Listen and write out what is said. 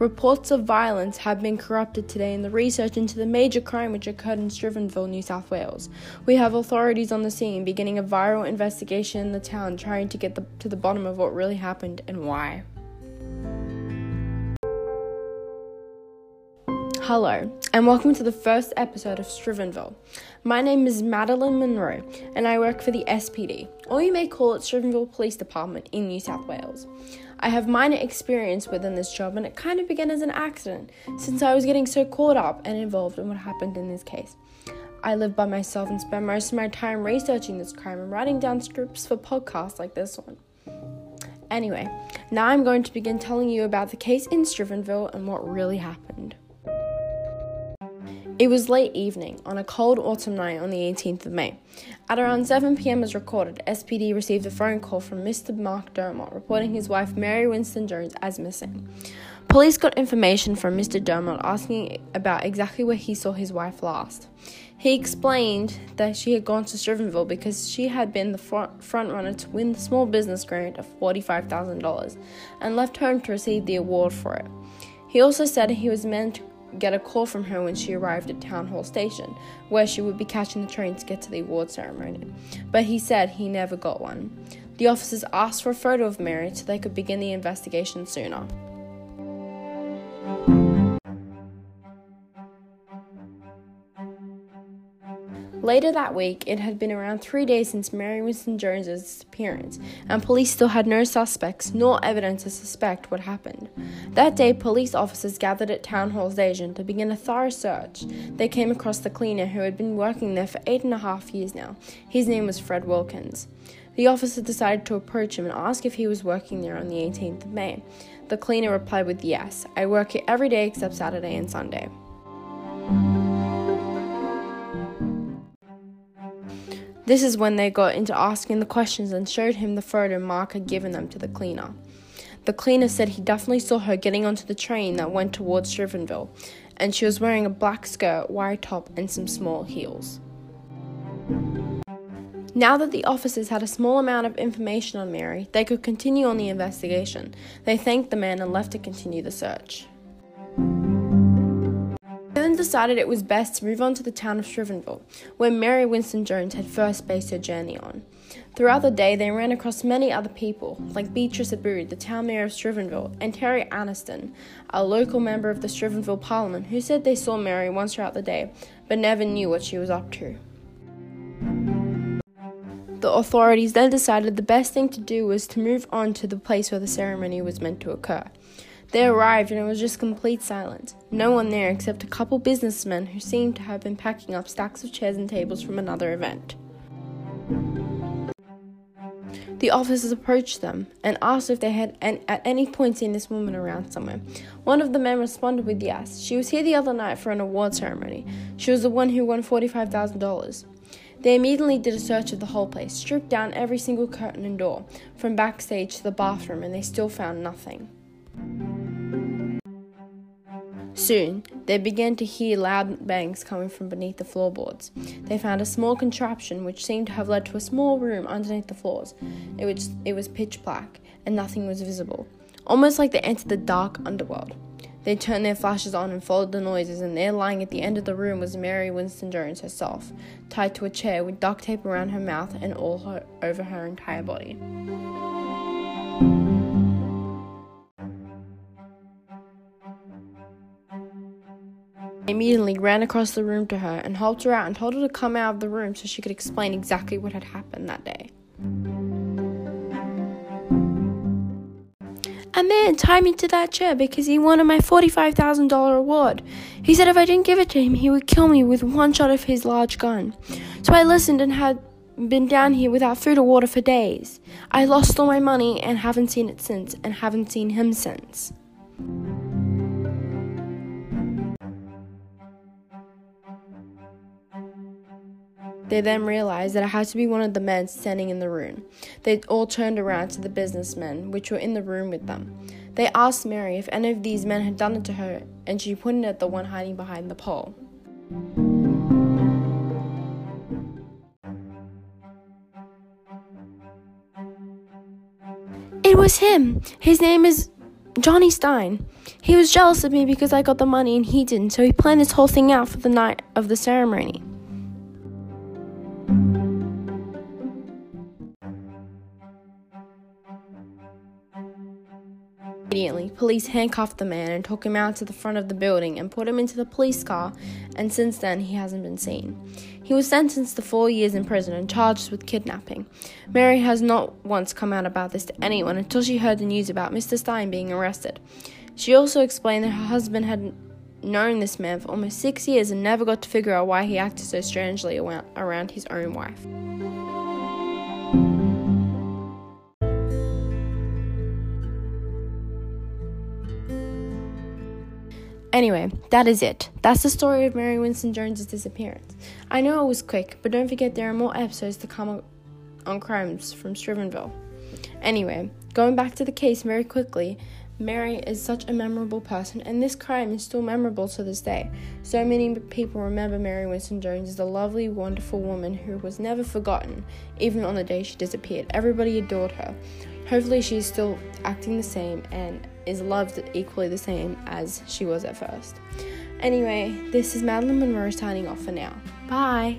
Reports of violence have been corrupted today in the research into the major crime which occurred in Strivenville, New South Wales. We have authorities on the scene beginning a viral investigation in the town trying to get the, to the bottom of what really happened and why. Hello, and welcome to the first episode of Strivenville. My name is Madeline Monroe, and I work for the SPD, or you may call it Strivenville Police Department in New South Wales. I have minor experience within this job, and it kind of began as an accident since I was getting so caught up and involved in what happened in this case. I live by myself and spend most of my time researching this crime and writing down scripts for podcasts like this one. Anyway, now I'm going to begin telling you about the case in Strivenville and what really happened. It was late evening on a cold autumn night on the 18th of May. At around 7 pm, as recorded, SPD received a phone call from Mr. Mark Dermott reporting his wife Mary Winston Jones as missing. Police got information from Mr. Dermott asking about exactly where he saw his wife last. He explained that she had gone to Strivenville because she had been the front, front runner to win the small business grant of $45,000 and left home to receive the award for it. He also said he was meant to get a call from her when she arrived at Town Hall Station, where she would be catching the train to get to the award ceremony. But he said he never got one. The officers asked for a photo of Mary so they could begin the investigation sooner. Later that week, it had been around three days since Mary Winston Jones's disappearance, and police still had no suspects nor evidence to suspect what happened. That day, police officers gathered at Town Hall Station to begin a thorough search. They came across the cleaner who had been working there for eight and a half years now. His name was Fred Wilkins. The officer decided to approach him and ask if he was working there on the 18th of May. The cleaner replied with yes, I work here every day except Saturday and Sunday. This is when they got into asking the questions and showed him the photo Mark had given them to the cleaner. The cleaner said he definitely saw her getting onto the train that went towards Strivenville, and she was wearing a black skirt, white top, and some small heels. Now that the officers had a small amount of information on Mary, they could continue on the investigation. They thanked the man and left to continue the search decided it was best to move on to the town of Strivenville, where Mary Winston Jones had first based her journey on. Throughout the day, they ran across many other people, like Beatrice Aboud, the town mayor of Strivenville, and Terry Aniston, a local member of the Strivenville Parliament, who said they saw Mary once throughout the day, but never knew what she was up to. The authorities then decided the best thing to do was to move on to the place where the ceremony was meant to occur. They arrived and it was just complete silence. No one there except a couple businessmen who seemed to have been packing up stacks of chairs and tables from another event. The officers approached them and asked if they had an, at any point seen this woman around somewhere. One of the men responded with yes. She was here the other night for an award ceremony. She was the one who won $45,000. They immediately did a search of the whole place, stripped down every single curtain and door, from backstage to the bathroom, and they still found nothing. Soon, they began to hear loud bangs coming from beneath the floorboards. They found a small contraption which seemed to have led to a small room underneath the floors. It was, it was pitch black, and nothing was visible, almost like they entered the dark underworld. They turned their flashes on and followed the noises, and there lying at the end of the room was Mary Winston Jones herself, tied to a chair with duct tape around her mouth and all her, over her entire body. Immediately ran across the room to her and helped her out and told her to come out of the room so she could explain exactly what had happened that day. A man tied me to that chair because he wanted my $45,000 award. He said if I didn't give it to him, he would kill me with one shot of his large gun. So I listened and had been down here without food or water for days. I lost all my money and haven't seen it since, and haven't seen him since. They then realized that it had to be one of the men standing in the room. They all turned around to the businessmen, which were in the room with them. They asked Mary if any of these men had done it to her, and she pointed at the one hiding behind the pole. It was him. His name is Johnny Stein. He was jealous of me because I got the money and he didn't, so he planned this whole thing out for the night of the ceremony. Immediately, police handcuffed the man and took him out to the front of the building and put him into the police car, and since then he hasn't been seen. He was sentenced to four years in prison and charged with kidnapping. Mary has not once come out about this to anyone until she heard the news about Mr. Stein being arrested. She also explained that her husband had known this man for almost six years and never got to figure out why he acted so strangely around his own wife. Anyway, that is it. That's the story of Mary Winston Jones's disappearance. I know it was quick, but don't forget there are more episodes to come on crimes from Strivenville. Anyway, going back to the case very quickly, Mary is such a memorable person, and this crime is still memorable to this day. So many people remember Mary Winston Jones as a lovely, wonderful woman who was never forgotten, even on the day she disappeared. Everybody adored her. Hopefully, she's still acting the same and is loved equally the same as she was at first. Anyway, this is Madeline Monroe signing off for now. Bye!